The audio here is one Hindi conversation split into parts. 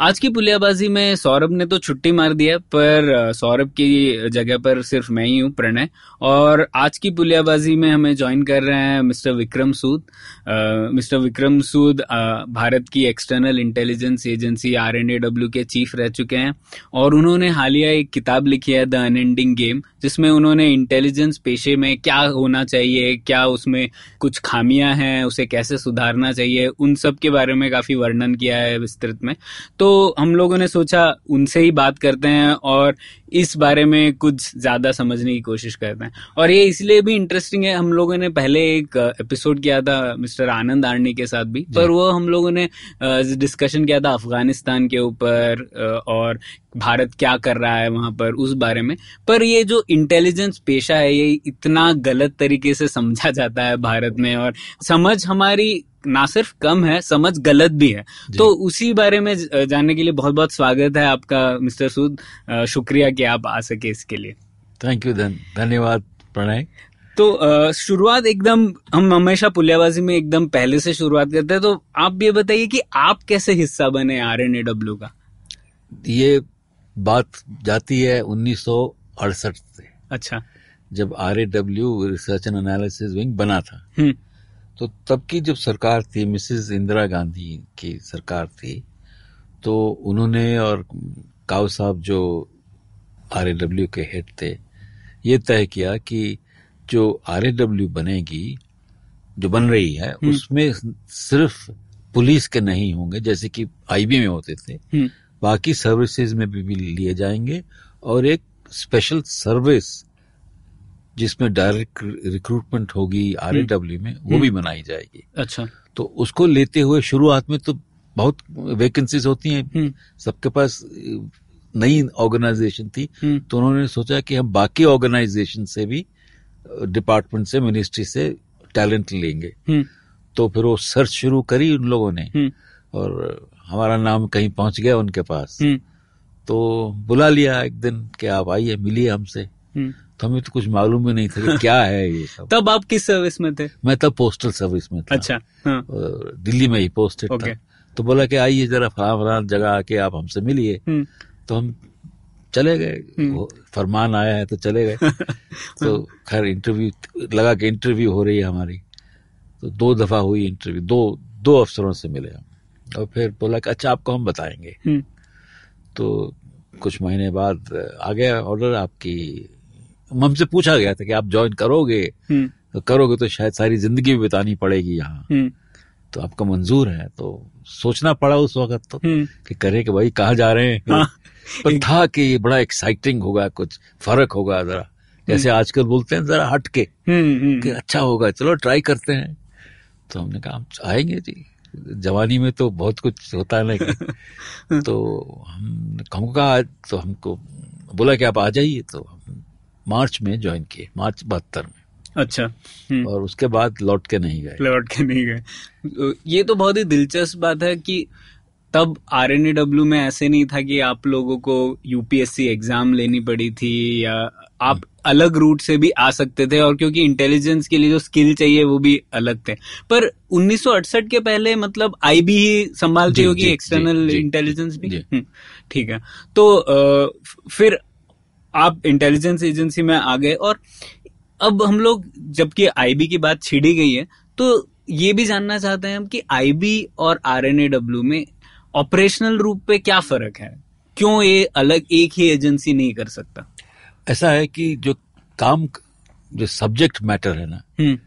आज की पुलियाबाजी में सौरभ ने तो छुट्टी मार दिया पर सौरभ की जगह पर सिर्फ़ मैं ही हूँ, प्रणय। और आज की पुलियाबाजी में हमें ज्वाइन कर रहे हैं मिस्टर विक्रम सूद। मिस्टर विक्रम सूद भारत की external intelligence agency R and W के चीफ रह चुके हैं, और उन्होंने हालिया एक किताब लिखी है द अनएंडिंग गेम जिसमें उन्होंने इंटेलिजेंस पेशे में क्या होना चाहिए, क्या उसमें कुछ खामियाँ हैं, उसे कैसे सुधारना चाहिए, उन सब के बारे में काफ़ी वर्णन किया है विस्तृत में। तो हम लोगों ने सोचा उनसे ही बात करते हैं और इस बारे में कुछ ज़्यादा समझने की कोशिश करते हैं। और ये इसलिए भी इंटरेस्टिंग है हम लोगों ने पहले एक एपिसोड किया था मिस्टर आनंद आर्नी के साथ भी पर वो हम लोगों ने डिस्कशन किया था अफ़गानिस्तान के ऊपर और भारत क्या कर रहा है वहाँ पर उस बारे में। पर ये जो इंटेलिजेंस पेशा है ये इतना गलत तरीके से समझा जाता है भारत में और समझ हमारी ना सिर्फ़ कम है समझ गलत भी है। तो उसी बारे में जानने के लिए बहुत बहुत स्वागत है आपका मिस्टर सूद। शुक्रिया कि आप आ सके इसके लिए। थैंक यू धन धन्यवाद प्रणय। तो शुरुआत एकदम हम हमेशा पुलियाबाजी में एकदम पहले से शुरुआत करते हैं तो आप ये बताइए कि आप कैसे हिस्सा बने आर एन ए डब्ल्यू का? ये बात जाती है 1968 से अच्छा। जब R A W research and analysis wing बना था। हम्म। तो तब की जब सरकार थी मिसेस इंदिरा गांधी की सरकार थी तो उन्होंने और काव साहब जो आर के हेड थे ये तय किया कि जो आर बनेगी जो बन रही है उसमें सिर्फ़ पुलिस के नहीं होंगे जैसे कि आईबी में होते थे। हम्म। बाकी सर्विसेज़ में भी, भी लिए जाएँगे और एक स्पेशल सर्विस जिसमें डायरेक्ट रिक्रूटमेंट होगी आर में वो भी बनाई जाएगी। अच्छा। तो उसको लेते हुए शुरुआत में तो बहुत वैकेंसीज होती हैं। हम्म। सबके पास नई ऑर्गेनाइजेशन थी। हम्म। तो उन्होंने सोचा कि हम बाकी ऑर्गेनाइजेशन से भी डिपार्टमेंट से मिनिस्ट्री से टैलेंट लेंगे। हम्म। तो फिर वो सर्च शुरू करी उन लोगों ने। हम्म। और हमारा नाम कहीं पहुँच गया उनके पास। हम्म। तो बुला लिया एक दिन कि आप आइए मिलिए हमसे। हम्म। तो हमें तो कुछ मालूम ही नहीं था कि क्या है ये सब। तब आप किस सर्विस में थे? मैं तब पोस्टल सर्विस में था। अच्छा हाँ। दिल्ली में ही पोस्टेड था। तो बोला कि आइए जरा फलां फलां जगह आके आप हमसे मिलिए। हम्म। तो हम चले गए। हम्म। फरमान आया है तो चले गए। तो खैर इंटरव्यू लगा कि इंटरव्यू हो रही है हमारी। तो दो दफ़ा हुई इंटरव्यू दो दो अफसरों से मिले हम। और फिर बोला कि अच्छा आपको हम बताएँगे। हम्म। तो कुछ महीने बाद आ गया ऑर्डर आपकी हमसे पूछा गया था कि आप ज्वाइन करोगे हम्म। तो करोगे तो शायद सारी ज़िंदगी भी बितानी पड़ेगी यहाँ। हम्म। तो आपका मंजूर है तो सोचना पड़ा उस वक्त तो हम्म। कि करे कि भाई कहाँ जा रहे हैं? हाँ। पर था कि बड़ा एक्साइटिंग होगा कुछ फ़र्क होगा जरा। जैसे आजकल बोलते हैं जरा हट के। कि अच्छा होगा चलो ट्राई करते हैं। तो हमने कहा हम आएँगे जी। जवानी में तो बहुत कुछ होता है ना तो हम हमको कहा तो हमको बोला कि आप आ जाइए। तो हम मार्च में ज्वाइन किए मार्च बहत्तर में। अच्छा हम्म। और उसके बाद लौट के नहीं गए। लौट के नहीं गए। ये तो बहुत ही दिलचस्प बात है कि तब आर एन डब्ल्यू में ऐसे नहीं था कि आप लोगों को यूपीएससी एग्ज़ाम लेनी पड़ी थी या आप अलग रूट से भी आ सकते थे और क्योंकि इंटेलिजेंस के लिए जो स्किल चाहिए वो भी अलग थे। पर 1968 के पहले मतलब आईबी ही संभालती होगी एक्सटर्नल इंटेलिजेंस भी? हम्म, ठीक है। तो अ, फिर आप इंटेलिजेंस एजेंसी में आ गए और अब हम लोग जबकि आईबी की बात छिड़ी गई है तो ये भी जानना चाहते हैं हम कि आईबी और आरएनएडब्ल्यू में ऑपरेशनल रूप पे क्या फ़र्क है? क्यों ये अलग एक ही एजेंसी नहीं कर सकता? ऐसा है कि जो काम जो सब्जेक्ट मैटर है ना हम्म।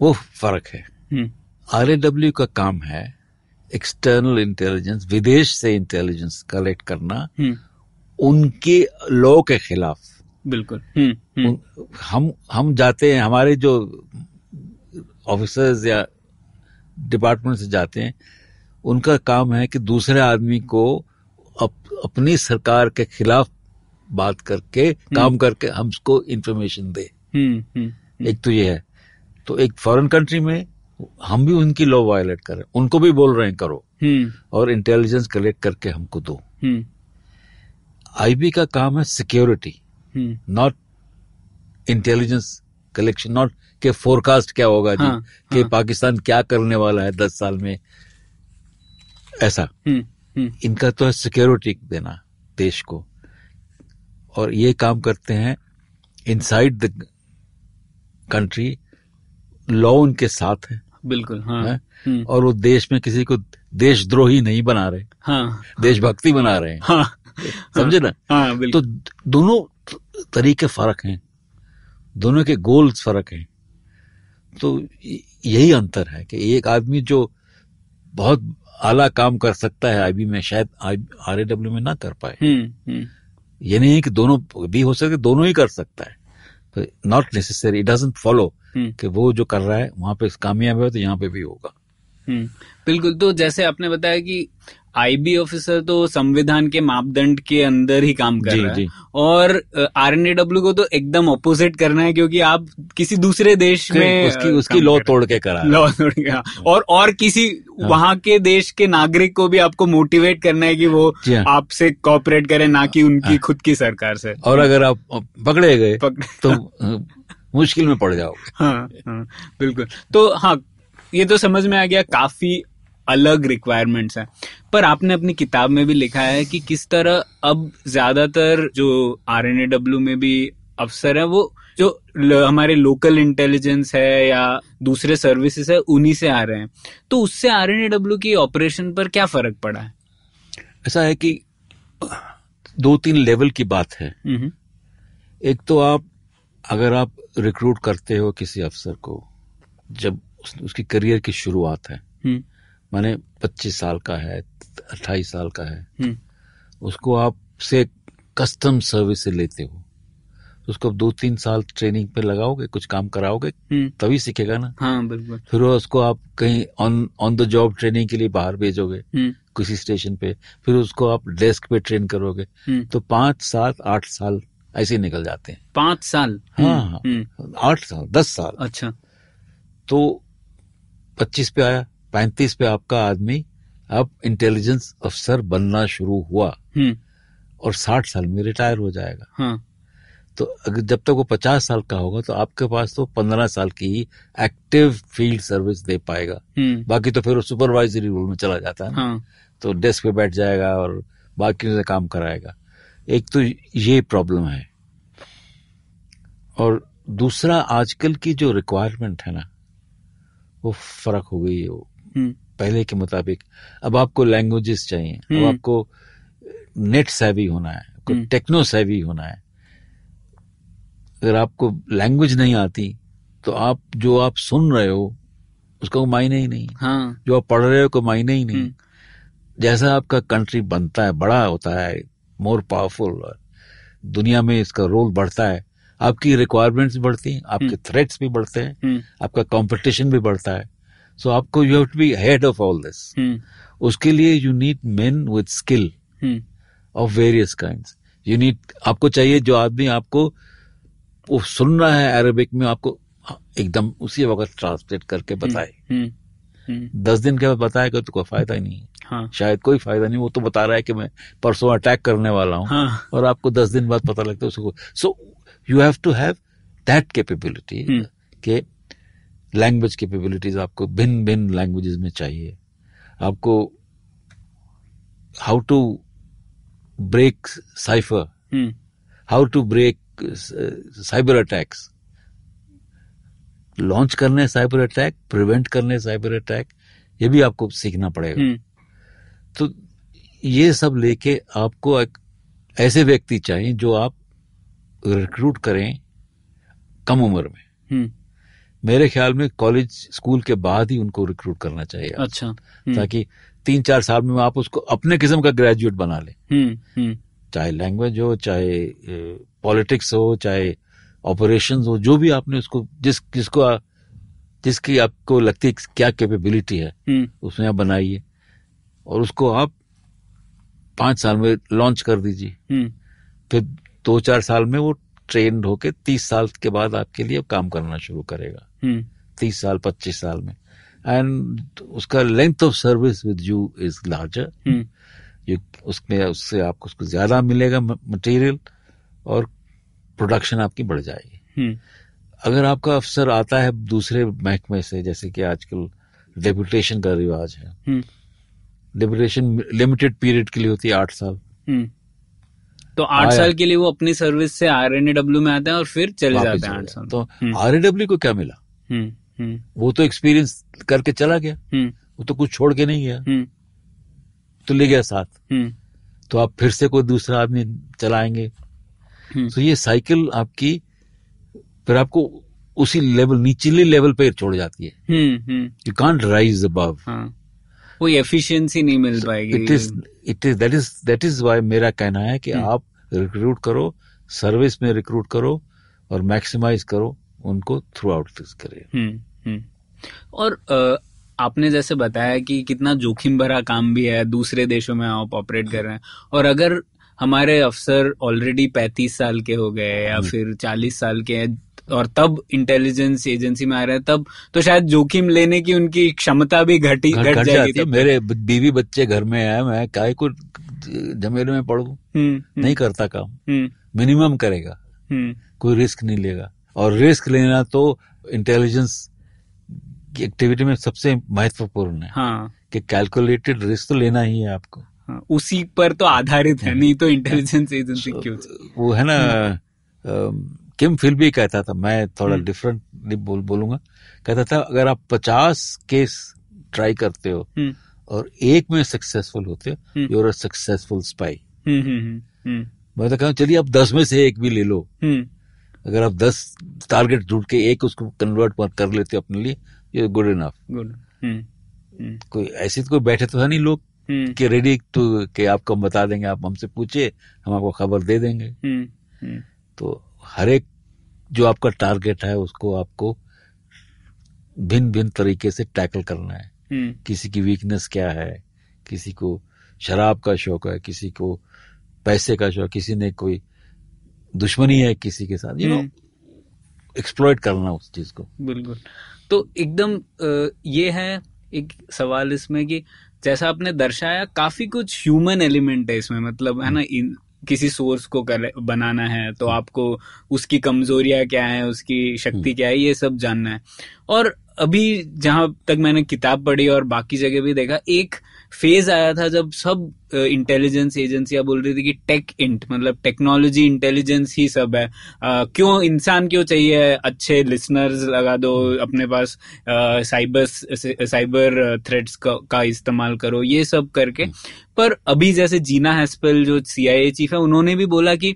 वो फ़र्क है। हम्म। आर का काम है एक्सटर्नल इंटेलिजेंस विदेश से इंटेलिजेंस कलेक्ट करना। हम्म। उनके लॉ के खिलाफ। बिल्कुल। हम्म हम्म। हम हम जाते हैं हमारे जो ऑफिसर्स या डिपार्टमेंट से जाते हैं उनका काम है कि दूसरे आदमी को अप, अपनी सरकार के खिलाफ बात करके काम करके हमको इंफॉर्मेशन दे। हम्म हम्म एक तो ये है। तो एक फॉरेन कंट्री में हम भी उनकी लॉ वायलेट कर। रहे हैं उनको भी बोल रहे हैं करो। हम्म। और इंटेलिजेंस कलेक्ट करके हमको दो। हम्म। आईबी का काम है security not intelligence collection not के फोरकास्ट क्या होगा जी हाँ, कि हाँ। पाकिस्तान क्या करने वाला है दस साल में। ऐसा। हम्म हम्म। इनका तो है सिक्योरिटी देना देश को। और ये काम करते हैं इनसाइड द कंट्री लॉ उनके साथ है, बिल्कुल हाँ। है? हम्म, और वो देश में किसी को देशद्रोही नहीं बना रहे। हाँ। देशभक्ति बना रहे हैं। हाँ। समझे ना? हाँ तो दोनों तरीके फ़र्क हैं। दोनों के गोल्स फ़र्क हैं। तो यही अंतर है कि एक आदमी जो बहुत आला काम कर सकता है आईबी में शायद आर में ना कर पाए। हम्म हम्म। ये नहीं है कि दोनों भी हो सके दोनों ही कर सकता है। तो not necessary it doesn't follow. कि वो जो कर रहा है वहाँ पे कामयाब है तो यहाँ पे भी होगा। हम्म, बिल्कुल। तो जैसे आपने बताया कि आईबी ऑफिसर तो संविधान के मापदंड के अंदर ही काम कर जी, रहा है जी। और आरएनएडब्ल्यू को तो एकदम अपोजिट करना है क्योंकि आप किसी दूसरे देश में उसकी उसकी लॉ हैं। तोड़ के करा लॉ तोड़ के हाँ। और और किसी वहाँ के देश के नागरिक को भी आपको मोटिवेट करना है कि वो हाँ। आपसे कॉपरेट करे ना कि उनकी खुद की सरकार से और अगर आप पकड़े गए तो मुश्किल में पड़ जाओगे हाँ हाँ बिल्कुल तो हाँ ये तो समझ में आ गया काफ़ी अलग रिक्वायरमेंट्स हैं। पर आपने अपनी किताब में भी लिखा है कि किस तरह अब ज़्यादातर जो आर एन ए डब्ल्यू में भी अफसर है वो जो हमारे लोकल इंटेलिजेंस है या दूसरे सर्विसेज़ है उन्हीं से आ रहे हैं। तो उससे आर एन ए डब्ल्यू की ऑपरेशन पर क्या फ़र्क पड़ा है? ऐसा है कि दो तीन लेवल की बात है। हम्म, एक तो आप अगर आप रिक्रूट करते हो किसी अफसर को जब उस, उसकी करियर की शुरुआत है हम्म, माने 25 साल का है 28 साल का है। हम्म, उसको आप से कस्टम सर्विस से लेते हो। तो उसको दो तीन साल ट्रेनिंग पे लगाओगे कुछ काम कराओगे हम्म, तभी सीखेगा ना। हाँ बिल्कुल। फिर उसको आप कहीं on on the job training के लिए बाहर भेजोगे हम्म, किसी स्टेशन पे फिर उसको आप डेस्क पे ट्रेन करोगे तो पाँच सात आठ साल ऐसे निकल जाते हैं। पाँच साल? हाँ हाँ। आठ साल दस साल। अच्छा। तो पच्चीस पे आया। पैंतीस पे आपका आदमी अब इंटेलिजेंस अफसर बनना शुरू हुआ। हम्म, और साठ साल में रिटायर हो जाएगा। हाँ। तो अगर जब तक वो पचास साल का होगा तो आपके पास तो पंद्रह साल की ही एक्टिव फ़ील्ड सर्विस दे पाएगा। हम्म, बाकी तो फिर वो सुपरवाइजरी रोल में चला जाता है ना। हाँ। तो डेस्क पे बैठ जाएगा और बाकी से काम कराएगा। एक तो ये प्रॉब्लम है। और दूसरा आजकल की जो रिक्वायरमेंट है ना वो फ़र्क हो गई है। वो पहले के मुताबिक। अब आपको लैंग्वेजेस चाहिए। अब हम्म। आपको नेट सेवी होना है आपको हम्म। टेक्नो सेवी होना है। अगर आपको लैंग्वेज नहीं आती तो आप जो आप सुन रहे हो उसका कोई मायने ही नहीं। हाँ। जो आप पढ़ रहे हो कोई मायने ही नहीं। हम्म। जैसा आपका कंट्री बनता है बड़ा होता है मोर पावरफुल दुनिया में इसका रोल बढ़ता है आपकी रिक्वायरमेंट्स बढ़ती हैं आपके हम्म। थ्रेट्स भी बढ़ते हैं हम्म, आपका कंपटीशन भी बढ़ता है। सो आपको you have to be head of all this hmm, उसके लिए you need men with skill hmm, of various kind you need आपको चाहिए जो आदमी आपको वो सुन रहा है अरेबिक में आपको एकदम उसी वक्त ट्रांसलेट करके बताए। हम्म, हम्म, दस दिन के बाद बताएगा तो कोई फ़ायदा ही नहीं है। हाँ। शायद कोई फ़ायदा नहीं वो तो बता रहा है कि मैं परसों अटैक करने वाला हूँ। हाँ। और आपको दस दिन बाद पता लगता है उसको। So you have to have that capability hmm. के लैंग्वेज कैपेबिलिटीज आपको भिन्न भिन्न लैंग्वेजेस में चाहिए। आपको how to break cipher how to break cyber attacks launch करने साइबर अटैक प्रिवेंट करने साइबर अटैक ये भी आपको सीखना पड़ेगा। हम्म, तो ये सब लेके आपको एक ऐसे व्यक्ति चाहिए जो आप रिक्रूट करें कम उम्र में। हम्म, मेरे ख्याल में कॉलेज स्कूल के बाद ही उनको रिक्रूट करना चाहिए अच्छा हम्म, ताकि तीन चार साल में आप उसको अपने किस्म का ग्रेजुएट बना लें। हम्म, हम्म, चाहे लैंग्वेज हो चाहे पॉलिटिक्स हो चाहे ऑपरेशन हो जो भी आपने उसको जिस जिसको आ, जिसकी आपको लगती है क्या कैपेबिलिटी है उसमें आप बनाइए। और उसको आप पाँच साल में लॉन्च कर दीजिए। फिर दो चार साल में वो ट्रेन होके तीस साल के बाद आपके लिए काम करना शुरू करेगा। तीस साल पच्चीस साल में। एंड उसका length of service with you is larger hmm. ये उसमें उससे आपको उसको ज़्यादा मिलेगा मटेरियल और प्रोडक्शन आपकी बढ़ जाएगी। हम्म। अगर आपका अफसर आता है दूसरे महकमे से जैसे कि आजकल डेपुटेशन का रिवाज है। हम्म। डेपुटेशन लिमिटेड पीरियड के लिए होती है आठ साल। हम्म। तो आठ साल के लिए वो अपनी सर्विस से आर एन में आते हैं और फिर चले जाते हैं आठ साल। तो हम्म, आरएडब्ल्यू को क्या मिला? हम्म, हम्म, वो तो एक्सपीरियंस करके चला गया। हम्म, वो तो कुछ छोड़ के नहीं गया। हम्म, तो ले गया साथ। हम्म, तो आप फिर से कोई दूसरा आदमी चलाएँगे। हम्म। तो ये साइकिल आपकी फिर आपको उसी लेवल निचले लेवल पे छोड़ जाती है। Hmm, hmm, you can't rise above कोई एफिशिएंसी नहीं मिल पाएगी। It is it is that is that is why मेरा कहना है कि हम्म। आप रिक्रूट करो सर्विस में रिक्रूट करो और मैक्सिमाइज करो। उनको थ्रू आउट हम्म, हम्म। और आपने जैसे बताया कि कितना जोखिम भरा काम भी है दूसरे देशों में आप ऑपरेट कर रहे हैं और अगर हमारे अफसर ऑलरेडी पैंतीस साल के हो गए या। फिर चालीस साल के हैं और तब इंटेलिजेंस एजेंसी में आ रहे हैं तब तो शायद जोखिम लेने की उनकी क्षमता भी घटी घट जाएगी मेरे बीवी बच्चे घर में है मैं काय को झमेले में पड़ू हम्म, हम्म, नहीं करता काम। हम्म, मिनिमम करेगा। कोई रिस्क नहीं लेगा। और रिस्क लेना तो इंटेलिजेंस की एक्टिविटी में सबसे महत्वपूर्ण है। हाँ। कि कैलकुलेटेड रिस्क तो लेना ही है आपको। हाँ, उसी पर तो आधारित है नहीं तो इंटेलिजेंस एजेंसी क्यों? वो है ना किम फिल भी कहता था मैं थोड़ा हम्म। डिफरेंट बोल बोलूँगा। कहता था अगर आप पचास केस ट्राई करते हो हम्म, और एक में सक्सेसफुल होते हो hmm. You're a successful spy hmm, hmm, hmm, मैं तो कहूँ चलिए आप दस में से एक भी ले लो। हम्म, अगर आप दस टारगेट ढूंढ के एक उसको कन्वर्ट कर लेते हो अपने लिए ये गुड इनफ गुड कोई ऐसे तो कोई बैठे तो है नहीं लोग हम्म, कि रेडी टू कि आपको हम बता देंगे आप हमसे पूछे हम आपको खबर दे देंगे। हम्म, हम्म, तो हर एक जो आपका टारगेट है उसको आपको भिन्न भिन्न तरीके से टैकल करना है। किसी की वीकनेस क्या है किसी को शराब का शौक है किसी को पैसे का शौक किसी ने कोई दुश्मनी है किसी के साथ यू नो हम्म। एक्सप्लॉइट करना उस चीज़ को। बिल्कुल। तो एकदम ये है एक सवाल इसमें कि जैसा आपने दर्शाया काफ़ी कुछ ह्यूमन एलिमेंट है इसमें मतलब है ना इन किसी सोर्स को कर, बनाना है तो आपको उसकी कमजोरियाँ क्या है उसकी शक्ति क्या है ये सब जानना है। और अभी जहाँ तक मैंने किताब पढ़ी और बाकी जगह भी देखा एक फ़ेज़ आया था जब सब इंटेलिजेंस एजेंसियाँ बोल रही थी कि टेक इंट मतलब टेक्नोलॉजी इंटेलिजेंस ही सब है। अ, क्यों इंसान क्यों चाहिए? अच्छे लिसनर्स लगा दो अपने पास साइबर साइबर थ्रेड्स का, का इस्तेमाल करो ये सब करके। पर अभी जैसे जीना हैस्पेल जो सीआईए चीफ है उन्होंने भी बोला कि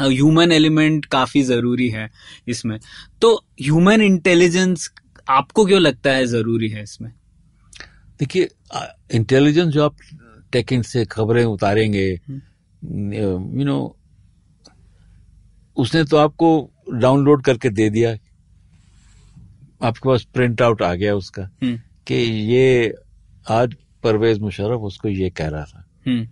ह्यूमन एलिमेंट काफ़ी ज़रूरी है इसमें। तो ह्यूमन इंटेलिजेंस आपको क्यों लगता है ज़रूरी है इसमें? देखिए इंटेलिजेंस जो आप टेकिंग से खबरें उतारेंगे यू नो उसने तो आपको डाउनलोड करके दे दिया। आपके पास प्रिंट आउट आ गया उसका हम्म, कि ये आज परवेज मुशर्रफ उसको ये कह रहा था। हम्म,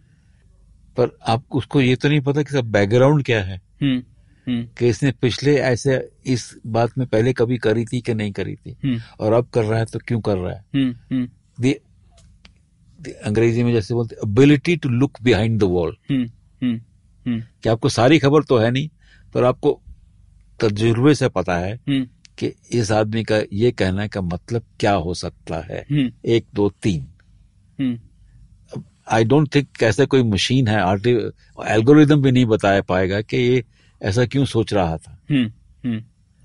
पर आप उसको ये तो नहीं पता कि सब बैकग्राउंड क्या है। हम्म, हम्म, कि इसने पिछले ऐसे इस बात में पहले कभी करी थी कि नहीं करी थी? हम्म, और अब कर रहा है तो क्यों कर रहा है? हम्म, हम्म, The- the- अंग्रेज़ी में जैसे बोलते ability to look behind the wall कि आपको सारी खबर तो है नहीं पर आपको तजुर्बे से पता है हम्म, कि इस आदमी का ये कहने का मतलब क्या हो सकता है। हम्म, एक दो तीन। आई डोंट थिंक ऐसा कोई मशीन है एल्गोरिदम भी नहीं बताया पाएगा कि ये ऐसा क्यों सोच रहा था। हम्म,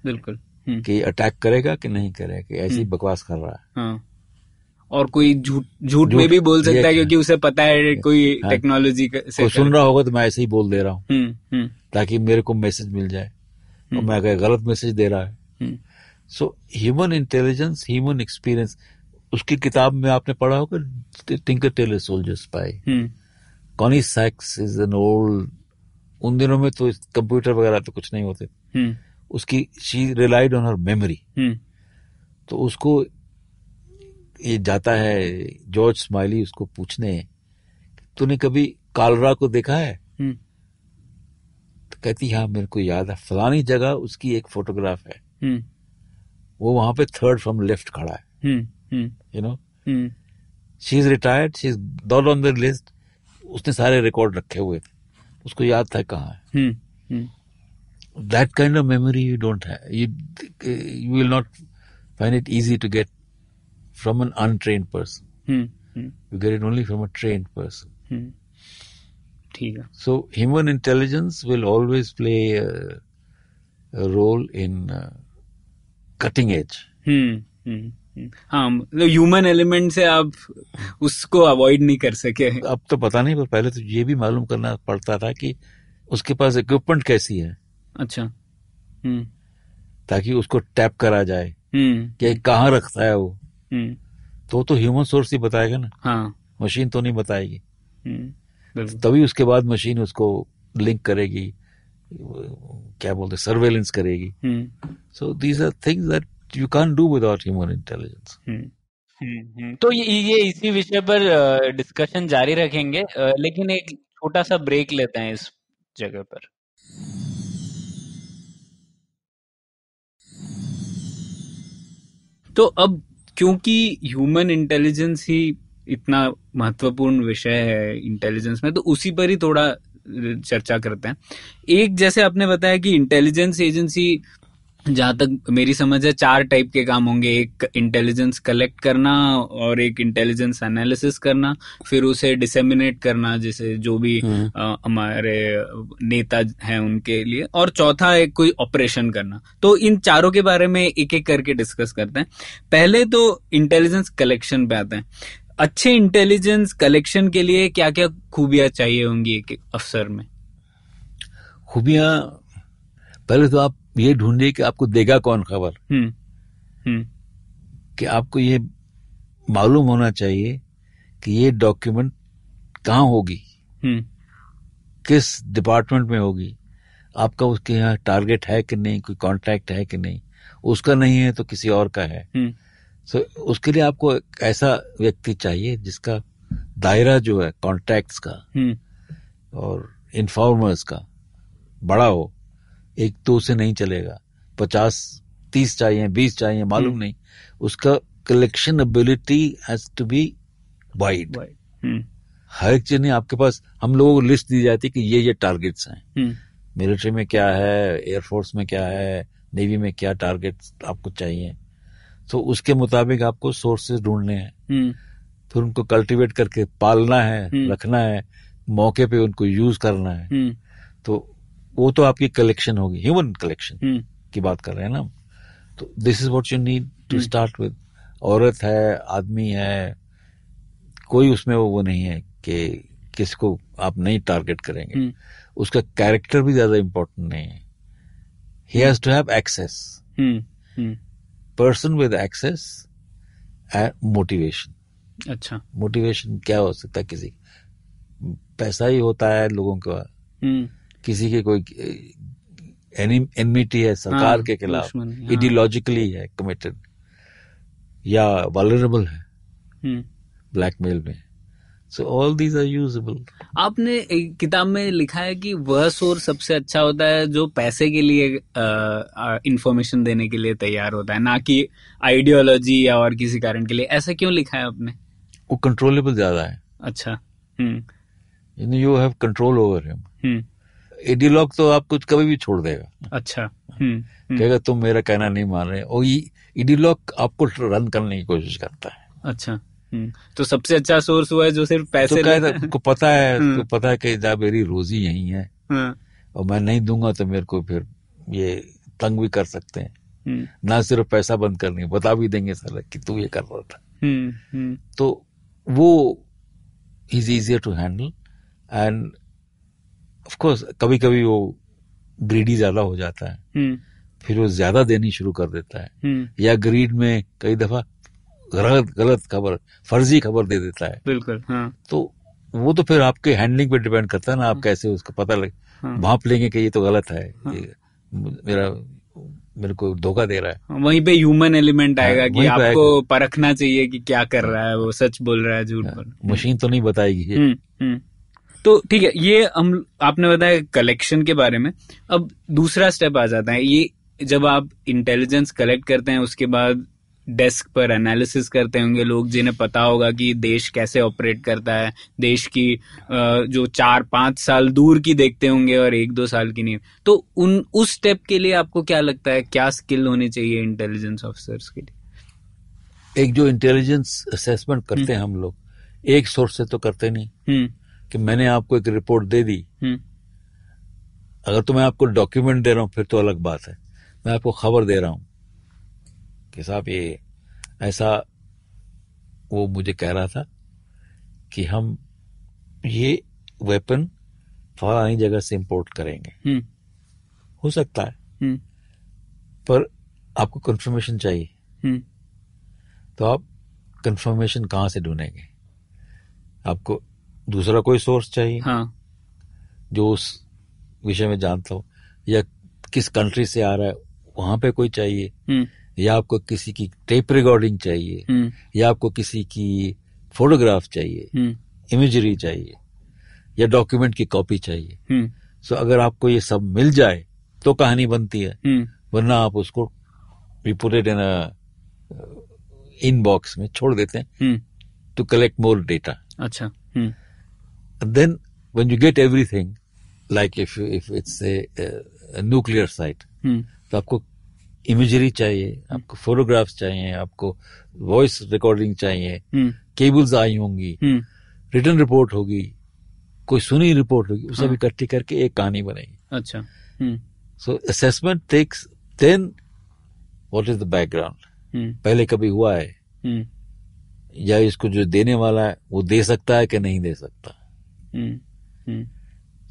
बिल्कुल कि अटैक करेगा कि नहीं करेगा कि ऐसी। बकवास कर रहा है। हाँ। और कोई झूठ झूठ में भी बोल सकता है क्योंकि उसे पता है कोई हाँ। टेक्नोलॉजी से कोई सुन रहा होगा तो मैं ऐसे ही बोल दे रहा हूँ। हम्म, हम्म, ताकि मेरे को मैसेज मिल जाए। और हम्म। मैं अगर गलत मैसेज दे रहा है। So human intelligence human experience उसकी किताब में आपने पढ़ा होगा? Tinker Tailor Soldier Spy Connie सैक्स is an old उन दिनों में तो कंप्यूटर वगैरह तो कुछ नहीं होते। उसकी she relied on her memory तो उसको ये जाता है जॉर्ज स्माइली उसको पूछने तूने कभी कालरा को देखा है? हम्म। तो कहती हाँ मेरे को याद है फलानी जगह उसकी एक फोटोग्राफ है। हम्म। वो वहाँ पे थर्ड फ्रॉम लेफ़्ट खड़ा है। You know she is retired she is not on the list उसने सारे रिकॉर्ड रखे हुए थे। उसको याद था कहाँ है। kind of memory you don't have. You you will not find it easy to get from an untrained person. Hmm hmm You get it only from a trained person. ठीक है। So human intelligence will always play a, a role in uh, cutting edge. Hmm hmm हम्म। हाँ मतलब ह्यूमन एलिमेंट से आप उसको अवॉइड नहीं कर सके। अब तो पता नहीं पर पहले तो ये भी मालूम करना पड़ता था कि उसके पास इक्विपमेंट कैसी है। अच्छा। हम्म ताकि उसको टैप करा जाए कि कहाँ रखता है वो। तो तो ह्यूमन सोर्स ही बताएगा ना। हाँ। मशीन तो नहीं बताएगी। हम्म तभी उसके बाद मशीन उसको लिंक करेगी क्या बोलते सर्वेलेंस करेगी। हम्म। So these are things that you can do without human intelligence hmm. Hmm, hmm. तो ये ये इसी विषय पर डिस्कशन जारी रखेंगे। लेकिन एक छोटा सा ब्रेक लेते हैं इस जगह पर। तो अब क्योंकि ह्यूमन इंटेलिजेंस ही इतना महत्वपूर्ण विषय है इंटेलिजेंस में तो उसी पर ही थोड़ा चर्चा करते हैं। एक, जैसे आपने बताया कि इंटेलिजेंस एजेंसी जहाँ तक मेरी समझ है चार टाइप के काम होंगे। एक इंटेलिजेंस कलेक्ट करना और एक इंटेलिजेंस एनालिसिस करना फिर उसे डिसेमिनेट करना जैसे जो भी अ, हमारे नेता हैं उनके लिए। और चौथा एक कोई ऑपरेशन करना। तो इन चारों के बारे में एक एक करके डिस्कस करते हैं। पहले तो इंटेलिजेंस कलेक्शन पे आते हैं। अच्छे इंटेलिजेंस कलेक्शन के लिए क्या क्या खूबियाँ चाहिए होंगी एक एक अफसर में? खूबियाँ पहले तो आप ये ढूंढिए कि आपको देगा कौन खबर। हम्म हम्म। कि आपको ये मालूम होना चाहिए कि ये डॉक्यूमेंट कहाँ होगी हम्म। किस डिपार्टमेंट में होगी आपका उसके यहाँ टारगेट है कि नहीं कोई कॉन्ट्रैक्ट है कि नहीं उसका नहीं है तो किसी और का है। सो उसके लिए आपको ऐसा व्यक्ति चाहिए जिसका दायरा जो है कॉन्ट्रैक्ट्स का और इन्फॉर्मर्स का बड़ा हो। एक दो से नहीं चलेगा। पचास तीस चाहिए बीस चाहिए मालूम नहीं। उसका collection ability has to be wide hmm. हर एक चीज़ नहीं आपके पास हम लोगों को लिस्ट दी जाती है कि ये ये टारगेट्स हैं। हम्म। मिलिट्री में क्या है? एयरफोर्स में क्या है? नेवी में क्या टारगेट्स आपको चाहिए? तो उसके मुताबिक आपको सोर्सेज ढूँढने हैं। हम्म। फिर उनको कल्टीवेट करके पालना है हम्म। रखना है मौके पे उनको यूज़ करना है। हम्म। तो वो तो आपकी कलेक्शन होगी ह्यूमन कलेक्शन की बात कर रहे हैं ना। तो this is what you need to. Start with औरत है आदमी है कोई उसमें वो वो नहीं है कि किसको आप नहीं टारगेट करेंगे। हम्म। उसका कैरेक्टर भी ज़्यादा इंपॉर्टेंट नहीं है। He has to have access person with access and motivation अच्छा। मोटिवेशन क्या हो सकता है किसी? पैसा ही होता है लोगों का। हम्म। किसी के कोई एनमिटी है सरकार हाँ, के खिलाफ हाँ। इडियोलॉजिकली है कमिटेड या वलरेबल है हम्म। ब्लैकमेल में। So all these are usable आपने एक किताब में लिखा है कि वह सोर्स सबसे अच्छा होता है जो पैसे के लिए इंफॉर्मेशन देने के लिए तैयार होता है ना कि आइडियोलॉजी या और किसी कारण के लिए। ऐसा क्यों लिखा है आपने? वो कंट्रोलेबल ज़्यादा है। अच्छा हम्म। You have control over him ideologue तो कुछ कभी भी छोड़ देगा। अच्छा हम्म हम्म, कहेगा तुम मेरा कहना नहीं मान रहे और आपको रन करने की कोशिश करता है। अच्छा हम्म। तो सबसे अच्छा सोर्स हुआ है जो सिर्फ़ तो पैसे लेता है। पता है। उसको पता है कि मेरी रोजी यही है। हाँ, और मैं नहीं दूँगा तो मेरे को फिर ये तंग भी कर सकते हैं। ना सिर्फ़ पैसा बंद करनी बता भी देंगे सर कि तू ये कर रहा था। तो वो is easier to handle and of course कभी कभी वो ग्रीडी ज़्यादा हो जाता है। हम्म। फिर वो ज़्यादा देनी शुरू कर देता है। हम्म। या ग्रीड में कई दफ़ा गलत गलत खबर फर्जी खबर दे देता है। बिल्कुल हाँ। तो वो तो फिर आपके हैंडलिंग पे डिपेंड करता है ना आप कैसे उसको पता लगे हाँ। भाप लेंगे कि ये तो गलत है हाँ। मेरा मेरे को धोखा दे रहा है। वहीं पे ह्यूमन एलिमेंट हाँ, आएगा कि आपको। परखना चाहिए कि क्या कर रहा है वो सच बोल रहा है झूठ बोल मशीन तो नहीं बताएगी। तो ठीक है ये हम आपने बताया कलेक्शन के बारे में। अब दूसरा स्टेप आ जाता है ये जब आप इंटेलिजेंस कलेक्ट करते हैं उसके बाद डेस्क पर एनालिसिस करते होंगे लोग जिन्हें पता होगा कि देश कैसे ऑपरेट करता है देश की जो चार पाँच साल दूर की देखते होंगे और एक दो साल की नहीं। तो उन उस स्टेप के लिए आपको क्या लगता है क्या स्किल होनी चाहिए इंटेलिजेंस ऑफिसर्स के लिए? एक जो इंटेलिजेंस असेसमेंट करते हैं हम लोग एक सोर्स से तो करते नहीं। हम्म। कि मैंने आपको एक रिपोर्ट दे दी। हम्म। अगर तो मैं आपको डॉक्यूमेंट दे रहा हूँ फिर तो अलग बात है। मैं आपको खबर दे रहा हूँ कि साहब ये ऐसा वो मुझे कह रहा था कि हम ये वेपन फलानी जगह से इंपोर्ट करेंगे। हम्म। हो सकता है। हम्म। पर आपको कंफर्मेशन चाहिए। तो आप कंफर्मेशन कहाँ से ढूंढेंगे? आपको दूसरा कोई सोर्स चाहिए? हाँ। जो उस विषय में जानता हो? या किस कंट्री से आ रहा है? वहाँ पे कोई चाहिए? हम्म। या आपको किसी की टेप रिकॉर्डिंग चाहिए? हम्म। या आपको किसी की फोटोग्राफ चाहिए? हम्म। इमेजरी चाहिए? या डॉक्यूमेंट की कॉपी चाहिए? हम्म। सो अगर आपको ये सब मिल जाए तो कहानी बनती है। हम्म। वरना आप उसको रिपोर्टेड इन इनबॉक्स में छोड़ देते हैं hmm. To collect more data अच्छा। Hmm. And then when you get everything, like if you, if it's a, a, a nuclear site, हम्म तो आपको इमेजरी चाहिए आपको फोटोग्राफ्स चाहिए आपको वॉइस रिकॉर्डिंग चाहिए केबल्स आई होंगी रिटर्न रिपोर्ट होगी कोई सुनी रिपोर्ट होगी उसे हाँ। भी इकट्ठी करके एक कहानी बनेगी अच्छा। So assessment takes then what is the background पहले कभी हुआ है? या इसको जो देने वाला है वो दे सकता है कि नहीं दे सकता? हम्म हम्म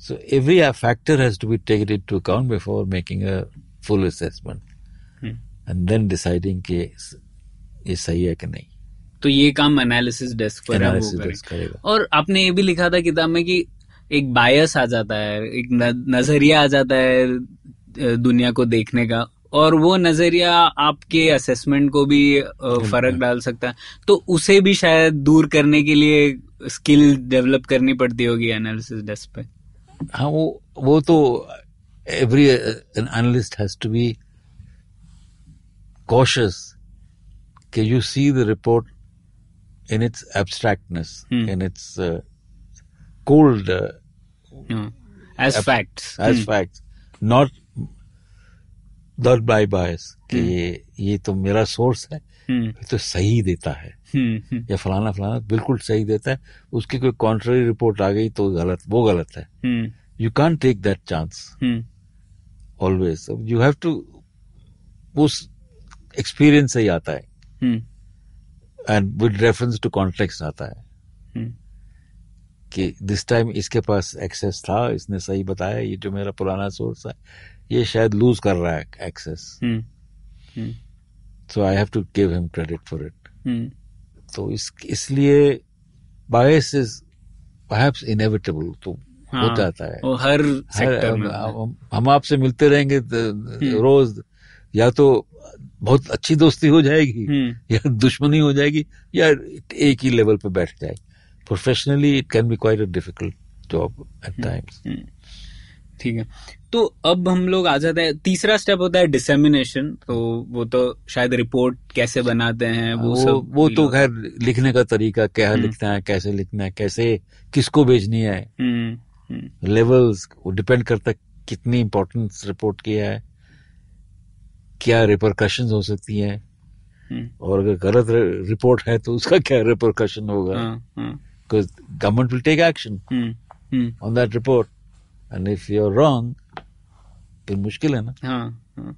So every uh, factor has to be taken into account before making a full assessment, Hmm. and then deciding कि ये सही है कि नहीं तो ये काम एनालिसिस डेस्क पर है Analysis desk करेगा और आपने ये भी लिखा था किताब में कि एक बायस आ जाता है एक नज़रिया आ जाता है अ, दुनिया को देखने का और वो नज़रिया आपके असेसमेंट को भी फ़र्क डाल सकता है। तो उसे भी शायद दूर करने के लिए स्किल डेवलप करनी पड़ती होगी एनालिसिस डेस्क पे। हाँ वो वो तो every analyst has to be cautious के you see the report in its abstractness in its cold as facts as facts not not by bias कि ये ये तो मेरा सोर्स है ये तो सही देता है। या फलाना फलाना बिल्कुल सही देता है। उसकी कोई कॉन्ट्ररी रिपोर्ट आ गई तो गलत वो गलत है। You can take that chance always you have to उस एक्सपीरियंस से ही आता है। And with reference to context आता है। कि दिस टाइम इसके पास एक्सेस था इसने सही बताया ये जो मेरा पुराना सोर्स है ये शायद लूज कर रहा है access so I have to give him credit for it तो इस इसलिए बायस इज़ परहैप्स इनएविटेबल तो हो जाता है। वो हर हर- सेक्टर में हम हम आपसे मिलते रहेंगे द- रोज। या तो बहुत अच्छी दोस्ती हो जाएगी हम्म, या दुश्मनी हो जाएगी या एक ही लेवल पे बैठ जाए। Professionally it can be quite a difficult job at times hmm, ठीक है। तो अब हम लोग आ जाते हैं। तीसरा स्टेप होता है डिसेमिनेशन तो वो तो शायद रिपोर्ट कैसे बनाते हैं वो, वो सब वो तो खैर लिखने का तरीका क्या हम्म। लिखना है कैसे लिखना है कैसे किसको भेजनी है? हम्म, हम्म, लेवल्स वो डिपेंड करता है कितनी इम्पोर्टेंस रिपोर्ट की है क्या रिपरकशन हो सकती हैं। हम्म, और अगर गलत रिपोर्ट है तो उसका क्या रिपरकशन होगा? Government will take action hmm, hmm, on that report and if you are wrong फिर मुश्किल है ना? हाँ, हाँ।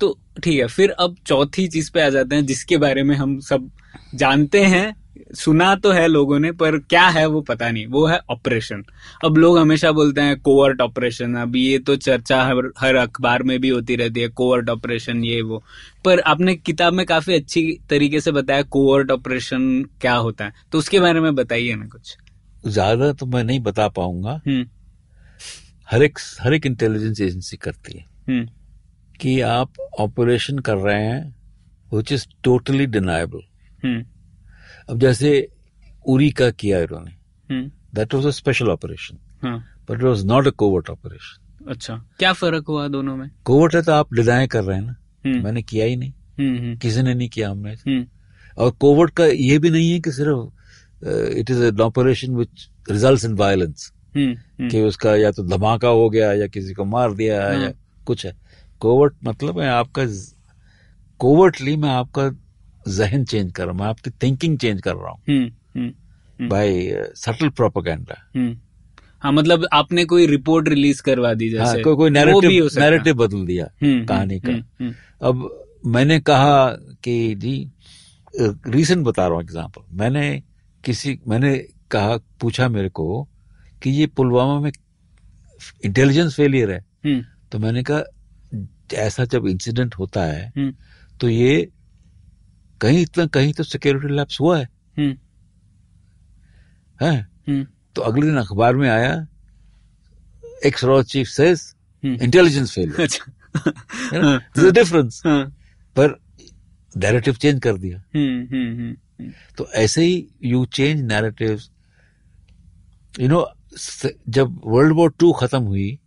तो ठीक है फिर अब चौथी चीज़ पे आ जाते हैं जिसके बारे में हम सब जानते हैं सुना तो है लोगों ने पर क्या है वो पता नहीं वो है ऑपरेशन अब लोग हमेशा बोलते हैं कोवर्ट ऑपरेशन अब ये तो चर्चा हर हर अखबार में भी होती रहती है कोवर्ट ऑपरेशन ये वो। पर आपने किताब में काफ़ी अच्छी तरीके से बताया कोवर्ट ऑपरेशन क्या होता है। तो उसके बारे में बताइए ना कुछ। ज़्यादा तो मैं नहीं बता पाऊँगा। हम्म। हर एक हर एक इंटेलिजेंस एजेंसी करती है हम्म। कि आप ऑपरेशन कर रहे हैं विच इज़ टोटली डिनाइबल अब जैसे उरी का किया इन्होंने that was a special operation but it was not a covert operation अच्छा। क्या फ़र्क हुआ दोनों में? कोवर्ट है तो आप डिनाई कर रहे हैं ना हम्म। मैंने किया ही नहीं। हम्म किसी ने नहीं किया हमने। और कोवर्ट का ये भी नहीं है कि सिर्फ़ it is an operation which result in violence कि उसका या तो धमाका हो गया या किसी को मार दिया हाँ। या कुछ है। कोवर्ट मतलब है आपका कोवर्टली मैं आपका जहन चेंज कर रहा हूँ मैं आपकी थिंकिंग चेंज कर रहा हूँ। Hmm hmm hmm. By subtle propaganda hmm. हाँ मतलब आपने कोई रिपोर्ट रिलीज़ करवा दी जैसे हाँ, जैसे कोई कोई वो भी हो नैरेटिव नैरेटिव बदल दिया हम्म, कहानी का। हम्म, हम्म, अब मैंने कहा कि जी रीसेंट बता रहा हूँ एग्जांपल मैंने किसी मैंने कहा पूछा मेरे को कि ये पुलवामा में इंटेलिजेंस फेलियर है। हम्म, तो मैंने कहा ऐसा जब इंसिडेंट होता है हम्म, तो ये कहीं इतना कहीं तो सिक्योरिटी लैप्स हुआ है। हम्म, हैं? तो अगले दिन अखबार में आया ex raw chief says. Intelligence failure difference पर नैरेटिव चेंज कर दिया। तो ऐसे ही you change narrative you know जब वर्ल्ड वॉर टू खत्म हुई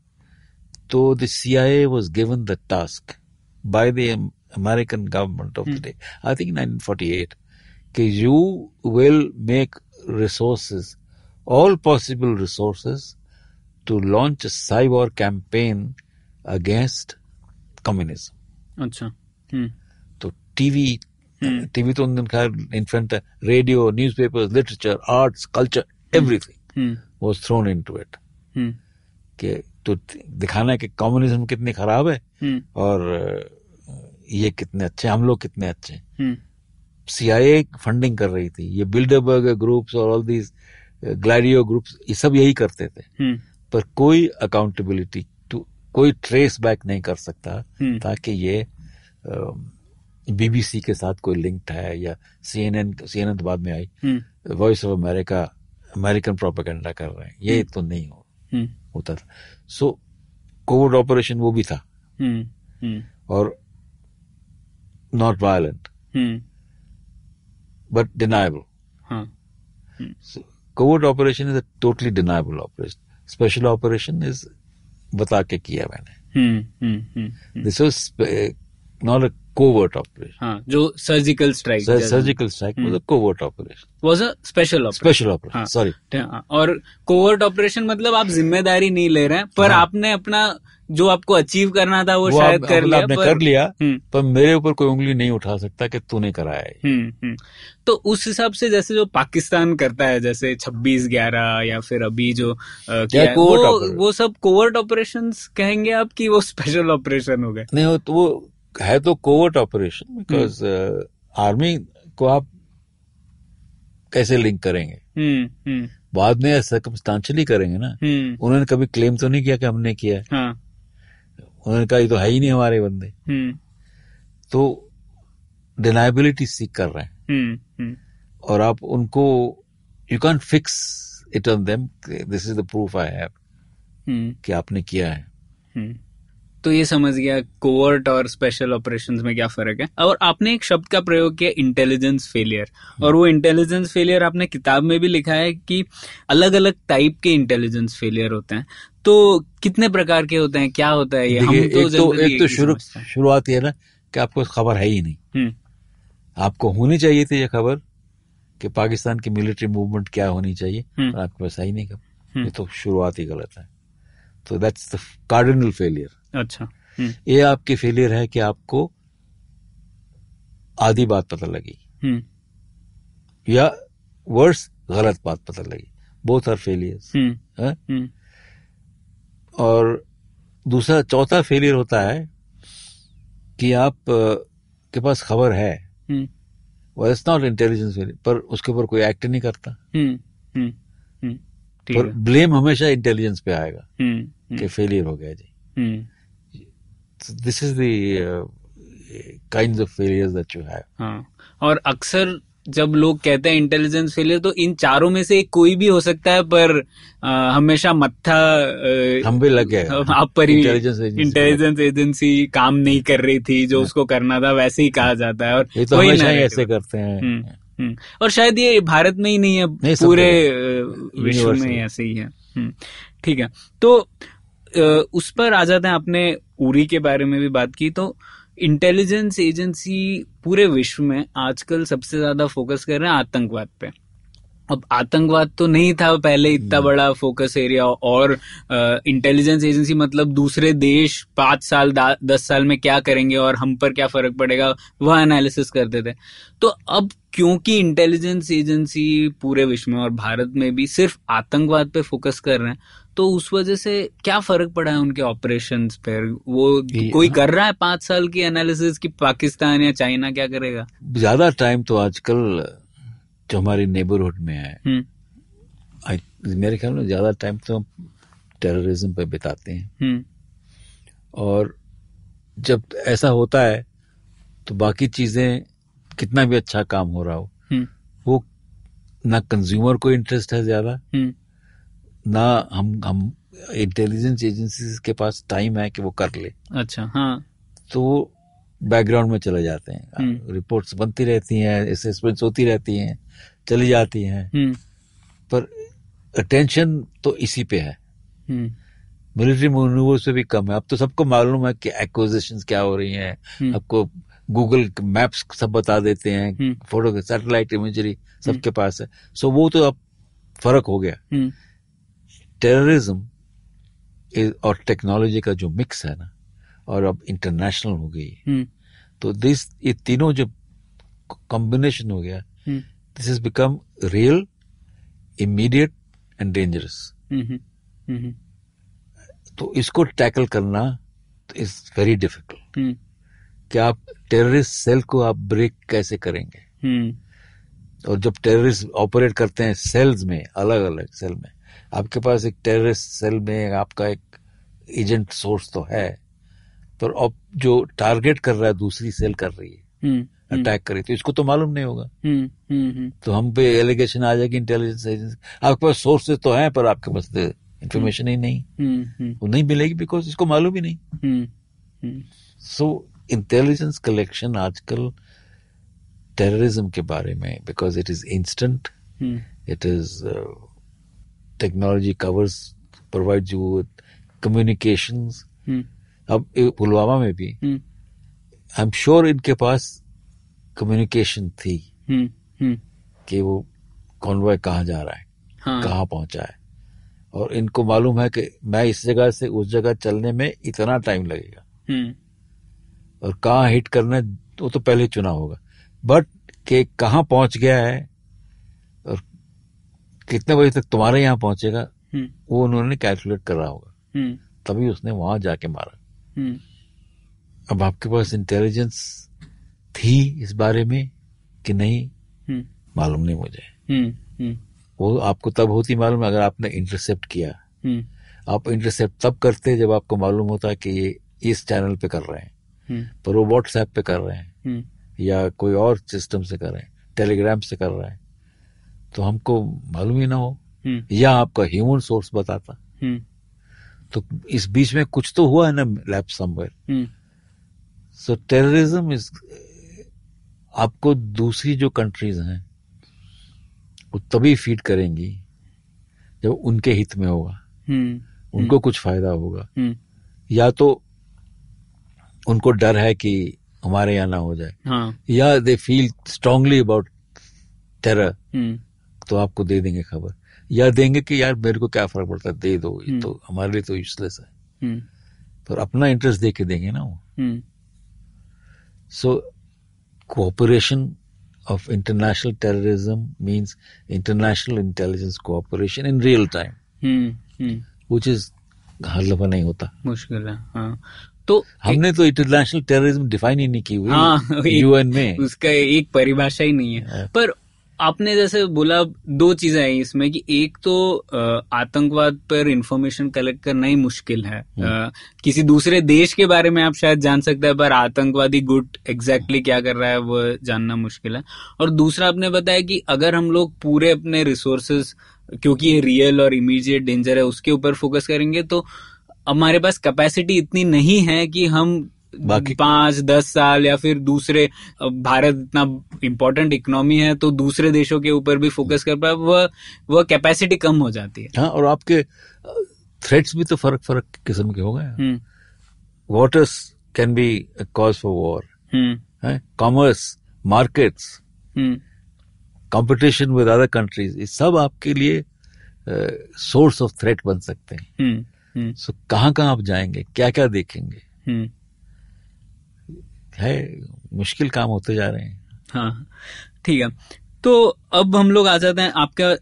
तो the C I A was given the task by the American government of the day I think 1948 कि you will make resources all possible resources to launch cyber campaign against communism अच्छा हम्म, तो टीवी हम्म। टीवी तो उन दिन खैर इन्फेंट है radio newspapers literature arts culture everything was thrown into it hmm, कि तो दिखाना है कि कम्युनिज्म कितनी खराब है हम्म, और ये कितने अच्छे हम लोग कितने अच्छे सीआईए फंडिंग कर रही थी ये बिल्डरबर्ग ग्रुप्स और ऑल दीज ग्लैडियो ग्रुप्स ये सब यही करते थे। हम्म, पर कोई अकाउंटेबिलिटी टू कोई ट्रेस बैक नहीं कर सकता ताकि ये बीबीसी के साथ कोई लिंक्ड है या सीएनएन सीएनएन तो बाद में आई। Voice of America American propaganda कर रहे हैं। ये तो नहीं हो, हम्म, होता था। सो कोविड ऑपरेशन वो भी था। हम्म, हम्म, और not violent hmm, but deniable covert operation is a totally deniable operation special operation is बता के किया मैंने। Hmm, hmm, hmm, hmm, this was not a covert operation हाँ जो surgical strike surgical strike a covert operation was a special operation special operation हाँ। सॉरी हाँ, और कोवर्ट ऑपरेशन मतलब आप ज़िम्मेदारी नहीं ले रहे हैं पर हाँ। आपने अपना जो आपको अचीव करना था वो, वो शायद आप- कर लिया आपने पर कर लिया हम्म, पर मेरे ऊपर कोई उंगली नहीं उठा सकता कि तूने कराया है हम्म, हम्म। तो उस हिसाब से जैसे जो पाकिस्तान करता है जैसे छब्बीस ग्यारह या फिर अभी जो अ, किया है, वो, वो सब कोवर्ट ऑपरेशन कहेंगे आप कि वो स्पेशल ऑपरेशन हो गए? नहीं तो वो है तो कोवर्ट ऑपरेशन बिकॉज़ आर्मी को आप कैसे लिंक करेंगे? हम्म हम्म बाद में सर्कमस्टांशली करेंगे ना। हम्म उन्होंने कभी क्लेम तो नहीं किया कि हमने किया है? हाँ। उन्होंने कहा ये तो है ही नहीं हमारे बंदे। हम्म तो डिनाइबिलिटी सीख कर रहे हैं। हम्म हम्म और आप उनको you can fix it on them this is the proof I have कि आपने किया है। तो ये समझ गया कोवर्ट और स्पेशल ऑपरेशंस में क्या फ़र्क है। और आपने एक शब्द का प्रयोग किया इंटेलिजेंस फेलियर और वो इंटेलिजेंस फेलियर आपने किताब में भी लिखा है कि अलग अलग टाइप के इंटेलिजेंस फेलियर होते हैं। तो कितने प्रकार के होते हैं? क्या होता है ये? हम तो एक तो एक तो शुरू शुरुआत है ना कि आपको खबर है ही नहीं। हम्म। आपको होनी चाहिए थी ये खबर कि पाकिस्तान की मिलिट्री मूवमेंट क्या होनी चाहिए हम्म। आपके पास है ही नहीं खबर। हम्म। ये तो शुरुआत ही गलत है। तो दैट्स द कार्डिनल फेलियर अच्छा। हम्म। ये आपकी फेलियर है कि आपको आधी बात पता लगी। हम्म। या वर्स गलत बात पता लगी। Both are failures hmm. और दूसरा चौथा फेलियर होता है कि आप के पास खबर है। हम्म। वो इट्स नॉट इंटेलिजेंस फेलियर पर उसके ऊपर कोई एक्ट नहीं करता। हम्म। हम्म। हम्म। ठीक पर ब्लेम हमेशा इंटेलिजेंस पे आएगा हम्म। कि फेलियर हो गया जी। This is kind of failures that you have और अक्सर जब लोग कहते हैं इंटेलिजेंस फेलियर तो इन चारों में से कोई भी हो सकता है पर आ, हमेशा मत्था हम भी लग गए आप पर ही इंटेलिजेंस एजेंसी काम नहीं कर रही थी जो उसको करना था वैसे ही कहा जाता है और ये तो हमेशा ही ऐसे करते हैं। हम्म, हम्म। और शायद ये भारत में ही नहीं है नहीं, पूरे विश्व में ऐसे ही है। हम्म, ठीक है। तो उस पर आ जाते हैं। आपने उरी के बारे में भी बात की। तो इंटेलिजेंस एजेंसी पूरे विश्व में आजकल सबसे ज़्यादा फोकस कर रहे हैं आतंकवाद पे। अब आतंकवाद तो नहीं था पहले इतना बड़ा फोकस एरिया और इंटेलिजेंस एजेंसी मतलब दूसरे देश पाँच साल दस साल में क्या करेंगे और हम पर क्या फ़र्क पड़ेगा वह एनालिसिस करते थे। तो अब क्योंकि इंटेलिजेंस एजेंसी पूरे विश्व में और भारत में भी सिर्फ़ आतंकवाद पे फोकस कर रहे हैं तो उस वजह से क्या फ़र्क पड़ा है उनके ऑपरेशन पे? वो कोई कर रहा है पाँच साल की एनालिसिस कि पाकिस्तान या चाइना क्या करेगा? ज़्यादा टाइम तो आजकल जो हमारे नेबरहुड में है हम्म। I- मेरे ख्याल में ज़्यादा टाइम तो टेररिज्म पे बिताते हैं। हम्म। और जब ऐसा होता है तो बाकी चीज़ें कितना भी अच्छा काम हो रहा हो हम्म। वो ना कंज्यूमर को इंटरेस्ट है ज़्यादा ना हम हम इंटेलिजेंस एजेंसी के पास टाइम है कि वो कर ले। अच्छा हाँ। तो बैकग्राउंड में चले जाते हैं। हम्म। रिपोर्ट्स बनती रहती हैं असेसमेंट्स होती रहती हैं चली जाती हैं। हम्म। पर अटेंशन तो इसी पे है। हम्म। मिलिट्री मनूवर से भी कम है। अब तो सबको मालूम है कि एक्विजिशन क्या हो रही हैं। हम्म। आपको गूगल मैप्स सब बता देते हैं। हम्म। फ़ोटो सैटेलाइट इमेजरी सबके पास है। सो वो तो अब फ़र्क हो गया। हम्म। टेररिज्म और टेक्नोलॉजी का जो मिक्स है ना और अब इंटरनेशनल हो गई। हम्म। तो दिस ये तीनों जो कॉम्बिनेशन हो गया this is become real immediate and dangerous तो इसको टैकल करना इज़ वेरी डिफ़िकल्ट हम्म। कि आप टेररिस्ट सेल को आप ब्रेक कैसे करेंगे? हम्म। और जब टेररिस्ट ऑपरेट करते हैं सेल्स में अलग अलग सेल में आपके पास एक टेररिस्ट सेल में आपका एक एजेंट सोर्स तो है पर अब जो टारगेट कर रहा है दूसरी सेल कर रही है हम्म अटैक कर रही है तो इसको तो मालूम नहीं होगा। हम्म हम्म तो हम पे एलिगेशन आ जाएगी इंटेलिजेंस एजेंसी आपके पास सोर्सेज तो हैं पर आपके पास इंफॉर्मेशन ही नहीं। हम्म वो नहीं मिलेगी बिकॉज़ इसको मालूम ही नहीं। हम्म सो इंटेलिजेंस कलेक्शन आजकल टेररिज्म के बारे में because it is instant it uh, technology covers provides you with communications. Hmm अब पुलवामा में भी आई एम श्योर इनके पास कम्युनिकेशन थी हम्म हम्म कि वो कॉन्वॉय कहाँ जा रहा है हाँ। कहाँ पहुँचा है। और इनको मालूम है कि मैं इस जगह से उस जगह चलने में इतना टाइम लगेगा। और कहाँ हिट करना है वो तो पहले चुना होगा। बट के कहाँ पहुँच गया है कितने बजे तक तुम्हारे यहाँ पहुंचेगा हम्म। वो उन्होंने कैलकुलेट करा होगा। हम्म। तभी उसने वहाँ जाके मारा। हम्म। अब आपके पास इंटेलिजेंस थी इस बारे में कि नहीं मालूम नहीं मुझे। वो आपको तब होती मालूम अगर आपने इंटरसेप्ट किया। आप इंटरसेप्ट तब करते जब आपको मालूम होता है कि ये इस चैनल पे कर रहे हैं पर वो व्हाट्सएप पे कर रहे हैं या कोई और सिस्टम से कर रहे हैं टेलीग्राम से कर रहे हैं। तो हमको मालूम ही ना हो। हम्म। या आपका ह्यूमन सोर्स बताता। हम्म। तो इस बीच में कुछ तो हुआ है ना lab somewhere so terrorism is आपको दूसरी जो कंट्रीज़ हैं वो तभी फ़ीड करेंगी जब उनके हित में होगा। हम्म। उनको कुछ फ़ायदा होगा। या तो उनको डर है कि हमारे यहाँ ना हो जाए। हाँ। या they feel strongly about terror तो आपको दे देंगे खबर। या देंगे कि यार मेरे को क्या फ़र्क पड़ता है दे दो ये हम्म। तो हमारे लिए तो यूजलेस है। हम्म। पर अपना इंटरेस्ट दे के देंगे ना वो। of international terrorism means international intelligence cooperation in real time, hmm hmm. Which is हर दफ़ा नहीं होता। मुश्किल है हाँ। तो हमने तो इंटरनेशनल टेररिज्म डिफाइन ही नहीं की हाँ, हुई। एक- यूएन में। उसका एक परिभाषा ही नहीं है। हाँ। पर आपने जैसे बोला दो चीज़ें आई इसमें कि एक तो आतंकवाद पर इंफॉर्मेशन कलेक्ट करना ही मुश्किल है। अ, किसी दूसरे देश के बारे में आप शायद जान सकते हैं पर आतंकवादी गुट एग्जैक्टली क्या कर रहा है वो जानना मुश्किल है। और दूसरा आपने बताया कि अगर हम लोग पूरे अपने रिसोर्सेस क्योंकि ये रियल और इमीडिएट डेंजर है उसके ऊपर फोकस करेंगे तो हमारे पास कैपेसिटी इतनी नहीं है कि हम बाकी- पाँच दस साल या फिर दूसरे भारत इतना इम्पोर्टेंट इकोनॉमी है तो दूसरे देशों के ऊपर भी फोकस कर पाए वह वह कैपेसिटी कम हो जाती है। हाँ और आपके थ्रेट्स भी तो फ़र्क फ़र्क किस्म के हो गए waters can be cause for war commerce markets competition with other countries ये सब आपके लिए सोर्स ऑफ़ थ्रेट बन सकते हैं। हम्म हम्म। सो कहाँ कहाँ आप जाएँगे? क्या क्या देखेंगे? हम्म। है मुश्किल काम होते जा रहे हैं। हाँ ठीक है। तो अब हम लोग आ जाते हैं आपका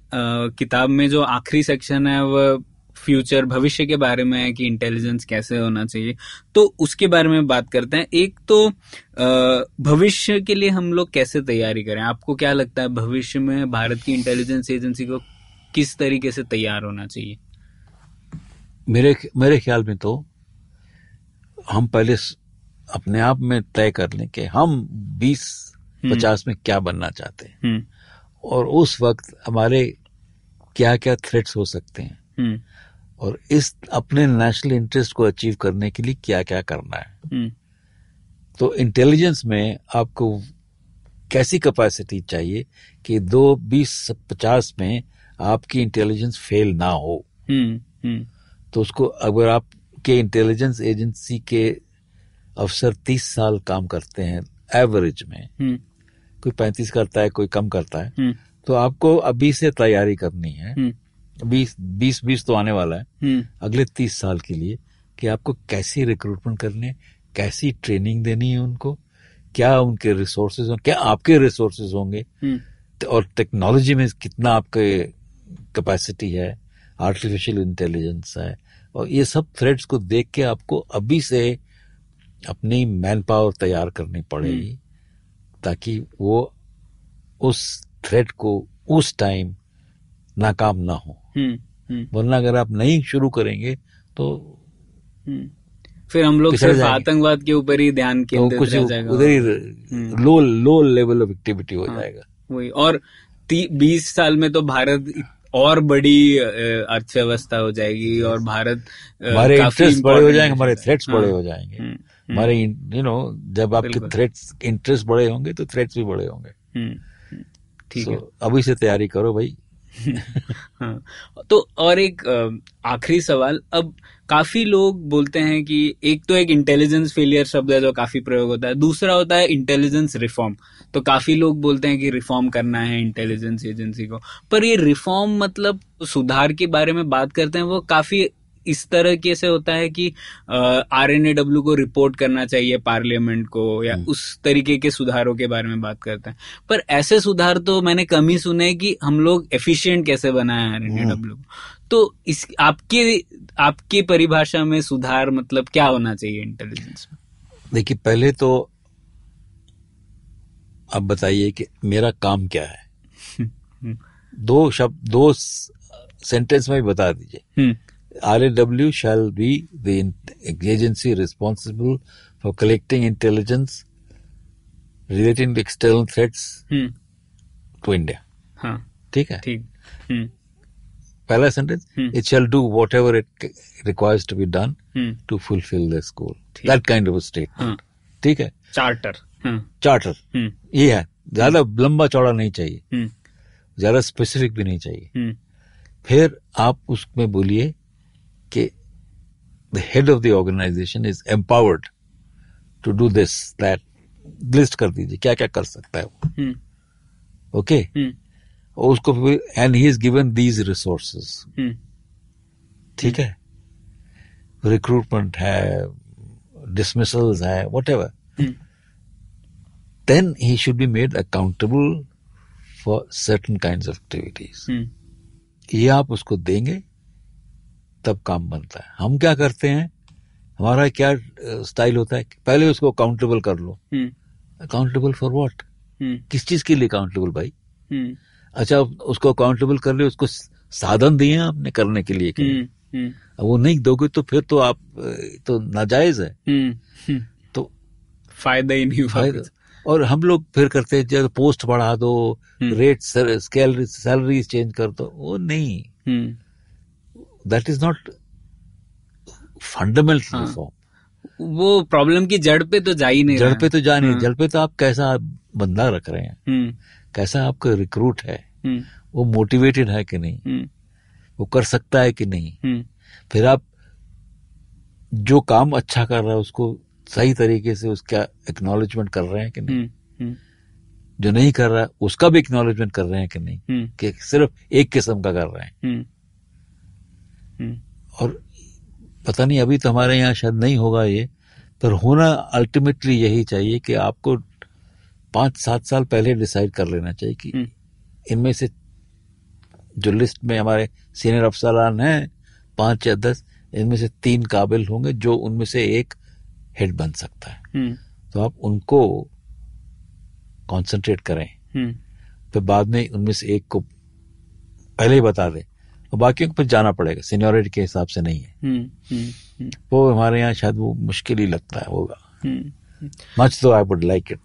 किताब में जो आखिरी सेक्शन है वह फ्यूचर भविष्य के बारे में है कि इंटेलिजेंस कैसे होना चाहिए। तो उसके बारे में बात करते हैं। एक तो भविष्य के लिए हम लोग कैसे तैयारी करें? आपको क्या लगता है भविष्य में भारत की इंटेलिजेंस एजेंसी को किस तरीके से तैयार होना चाहिए? मेरे मेरे ख्याल में तो हम पहले अपने आप में तय कर लें कि हम 20 हम्म। 50 में क्या बनना चाहते हैं। हम्म। और उस वक्त हमारे क्या क्या थ्रेट्स हो सकते हैं। हम्म। और इस अपने नेशनल इंटरेस्ट को अचीव करने के लिए क्या क्या करना है। तो इंटेलिजेंस में आपको कैसी कैपेसिटी चाहिए कि दो बीस पचास में आपकी इंटेलिजेंस फेल ना हो। तो उसको अगर आपके इंटेलिजेंस एजेंसी के अफसर तीस साल काम करते हैं एवरेज में। हम्म। कोई पैंतीस करता है कोई कम करता है। हम्म। तो आपको अभी से तैयारी करनी है। हम्म। बीस बीस बीस तो आने वाला है। अगले तीस साल के लिए कि आपको कैसी रिक्रूटमेंट करनी है कैसी ट्रेनिंग देनी है उनको क्या उनके रिसोर्सेज होंगे क्या आपके रिसोर्सेज होंगे। तो और टेक्नोलॉजी में कितना आपके कैपेसिटी है आर्टिफिशियल इंटेलिजेंस है और ये सब थ्रेड्स को देख के आपको अभी से अपनी मैन पावर तैयार करनी पड़ेगी ताकि वो उस थ्रेड को उस टाइम नाकाम ना हो। हम्म हम्म। वरना अगर आप नहीं शुरू करेंगे तो हम्म। फिर हम लोग सिर्फ़ आतंकवाद के ऊपर ही ध्यान तो कुछ उधर ही हम्म। Low low level of activity हो हाँ। जाएगा। वही। और बीस साल में तो भारत और बड़ी अर्थव्यवस्था हो जाएगी और भारत हमारे इंटरेस्ट बड़े हो जाएँगे हमारे है। थ्रेट्स हाँ, बड़े हो जाएँगे। हम्म, हमारे यू नो जब आपके। थ्रेट्स इंटरेस्ट बड़े होंगे तो थ्रेट्स भी बड़े होंगे। हम्म, हम्म, ठीक है। अभी से तैयारी करो भाई। हाँ तो और एक आखिरी सवाल अब काफ़ी लोग बोलते हैं कि एक तो एक इंटेलिजेंस फेलियर शब्द है जो काफ़ी प्रयोग होता है दूसरा होता है इंटेलिजेंस रिफॉर्म तो काफ़ी लोग बोलते हैं कि रिफॉर्म करना है इंटेलिजेंस एजेंसी को। पर ये रिफॉर्म मतलब सुधार के बारे में बात करते हैं वो काफ़ी इस तरह के से होता है कि आर एन ए डब्ल्यू को रिपोर्ट करना चाहिए पार्लियामेंट को या उस तरीके के सुधारों के बारे में बात करते हैं। पर ऐसे सुधार तो मैंने कम ही सुने कि हम लोग एफिशिएंट कैसे बनाए आर एन ए डब्ल्यू तो इस आपके आपकी परिभाषा में सुधार मतलब क्या होना चाहिए इंटेलिजेंस में? देखिए पहले तो आप बताइए कि मेरा काम क्या है। हम्म, दो शब्द दो सेंटेंस में ही बता दीजिए। हम्म, RAW shall be the agency responsible for collecting intelligence relating to external threats hmm. to India. ठीक है? ठीक. Hmm. पहला sentence it shall do what it requires to be done to fulfil this goal that kind of statement ठीक है? Charter charter hmm. hmm. ये है. ज़्यादा लंबा चौड़ा नहीं चाहिए। ज़्यादा स्पेसिफिक भी नहीं चाहिए। फिर आप उसमें बोलिए कि the head of the organisation is empowered to do this that list कर दीजिए क्या क्या कर सकता है वो? हम्म, ओके हम्म, और उसको and he is given these resources hmm, ठीक है? रिक्रूटमेंट है डिसमिसल्स है what hmm, then he should be made accountable for certain kind of activities hmm, ये आप उसको देंगे तब काम बनता है। हम क्या करते हैं? हमारा क्या स्टाइल होता है पहले उसको अकाउंटेबल कर लो। अकाउंटेबल फॉर व्हाट हम्म, किस चीज़ के लिए अकाउंटेबल भाई? हम्म, अच्छा उसको अकाउंटेबल कर हो उसको साधन दिए आपने करने के लिए कि? हम्म, हम्म, अब वो नहीं दोगे तो फिर तो आप तो नाजायज है। तो फ़ायदा ही नहीं फ़ायदा। और हम लोग फिर करते हैं जब पोस्ट बढ़ा दो। रेट स्केल सैलरी चेंज कर दो वो नहीं। That is not fundamental. Reform वो प्रॉब्लम की जड़ पे तो जा ही नहीं जड़ पे तो जा नहीं हाँ। जड़ पे तो आप कैसा बंदा रख रहे हैं? हम्म, कैसा आपका रिक्रूट है? हम्म, वो मोटिवेटेड है कि नहीं? हम्म, वो कर सकता है कि नहीं? फिर आप जो काम अच्छा कर रहा है उसको सही तरीके से उसका एक्नॉलेजमेंट कर रहे हैं कि नहीं? जो नहीं कर रहा है उसका भी एक्नॉलेजमेंट कर रहे हैं कि नहीं? कि सिर्फ़ एक किस्म का कर रहे हैं। और पता नहीं अभी तो हमारे यहाँ शायद नहीं होगा ये पर होना अल्टीमेटली यही चाहिए कि आपको पाँच सात साल पहले डिसाइड कर लेना चाहिए कि हम्म। इनमें से जो लिस्ट में हमारे सीनियर अफसरान हैं पाँच या दस इनमें से तीन काबिल होंगे जो उनमें से एक हेड बन सकता है। हम्म, तो आप उनको कंसंट्रेट करें। हम्म, फिर बाद में उनमें से एक को पहले ही बता दें। और बाकियों को फिर जाना पड़ेगा। सीनियोरिटी के हिसाब से नहीं है। हम्म, हम्म, हम्म, वो हमारे यहाँ शायद वो मुश्किल ही लगता है होगा। मच तो आई वुड लाइक इट।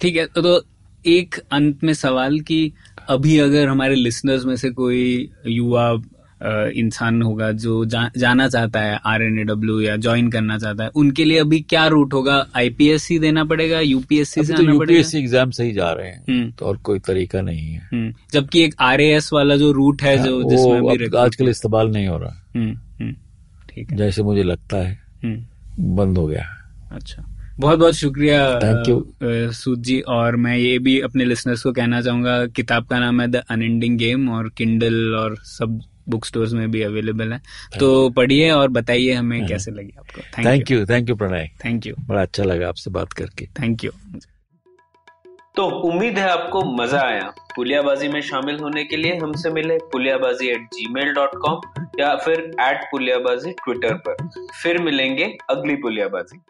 ठीक है तो एक अंत में सवाल कि अभी अगर हमारे लिसनर्स में से कोई युवा इंसान होगा जो जा, जाना चाहता है आर एन ए डब्ल्यू या ज्वाइन करना चाहता है उनके लिए अभी क्या रूट होगा? आईपीएससी देना पड़ेगा? यूपीएससी से तो पड़ेगा? यूपीएससी एग्ज़ाम से ही जा रहे हैं हम्म, तो और कोई तरीका नहीं है। हम्म, जबकि एक आरएएस वाला जो रूट है जो जिसमें आजकल इस्तेमाल नहीं हो रहा। हम्म, ठीक है। जैसे मुझे लगता है बंद हो गया। अच्छा। बहुत बहुत शुक्रिया सूद जी और मैं ये भी अपने लिसनर्स को कहना चाहूँगा किताब का नाम है द अनएंडिंग गेम और किंडल और सब बुक स्टोर्स में भी अवेलेबल है। तो पढ़िए और बताइए हमें कैसे लगी आपको। Thank you thank you Pranay thank you बड़ा अच्छा लगा आपसे बात करके। थैंक यू तो उम्मीद है आपको मज़ा आया। पुलियाबाजी में शामिल होने के लिए हमसे मिले Puliyabaazi at gmail dot com या फिर एट पुलियाबाजी ट्विटर पर। फिर मिलेंगे अगली पुलियाबाजी।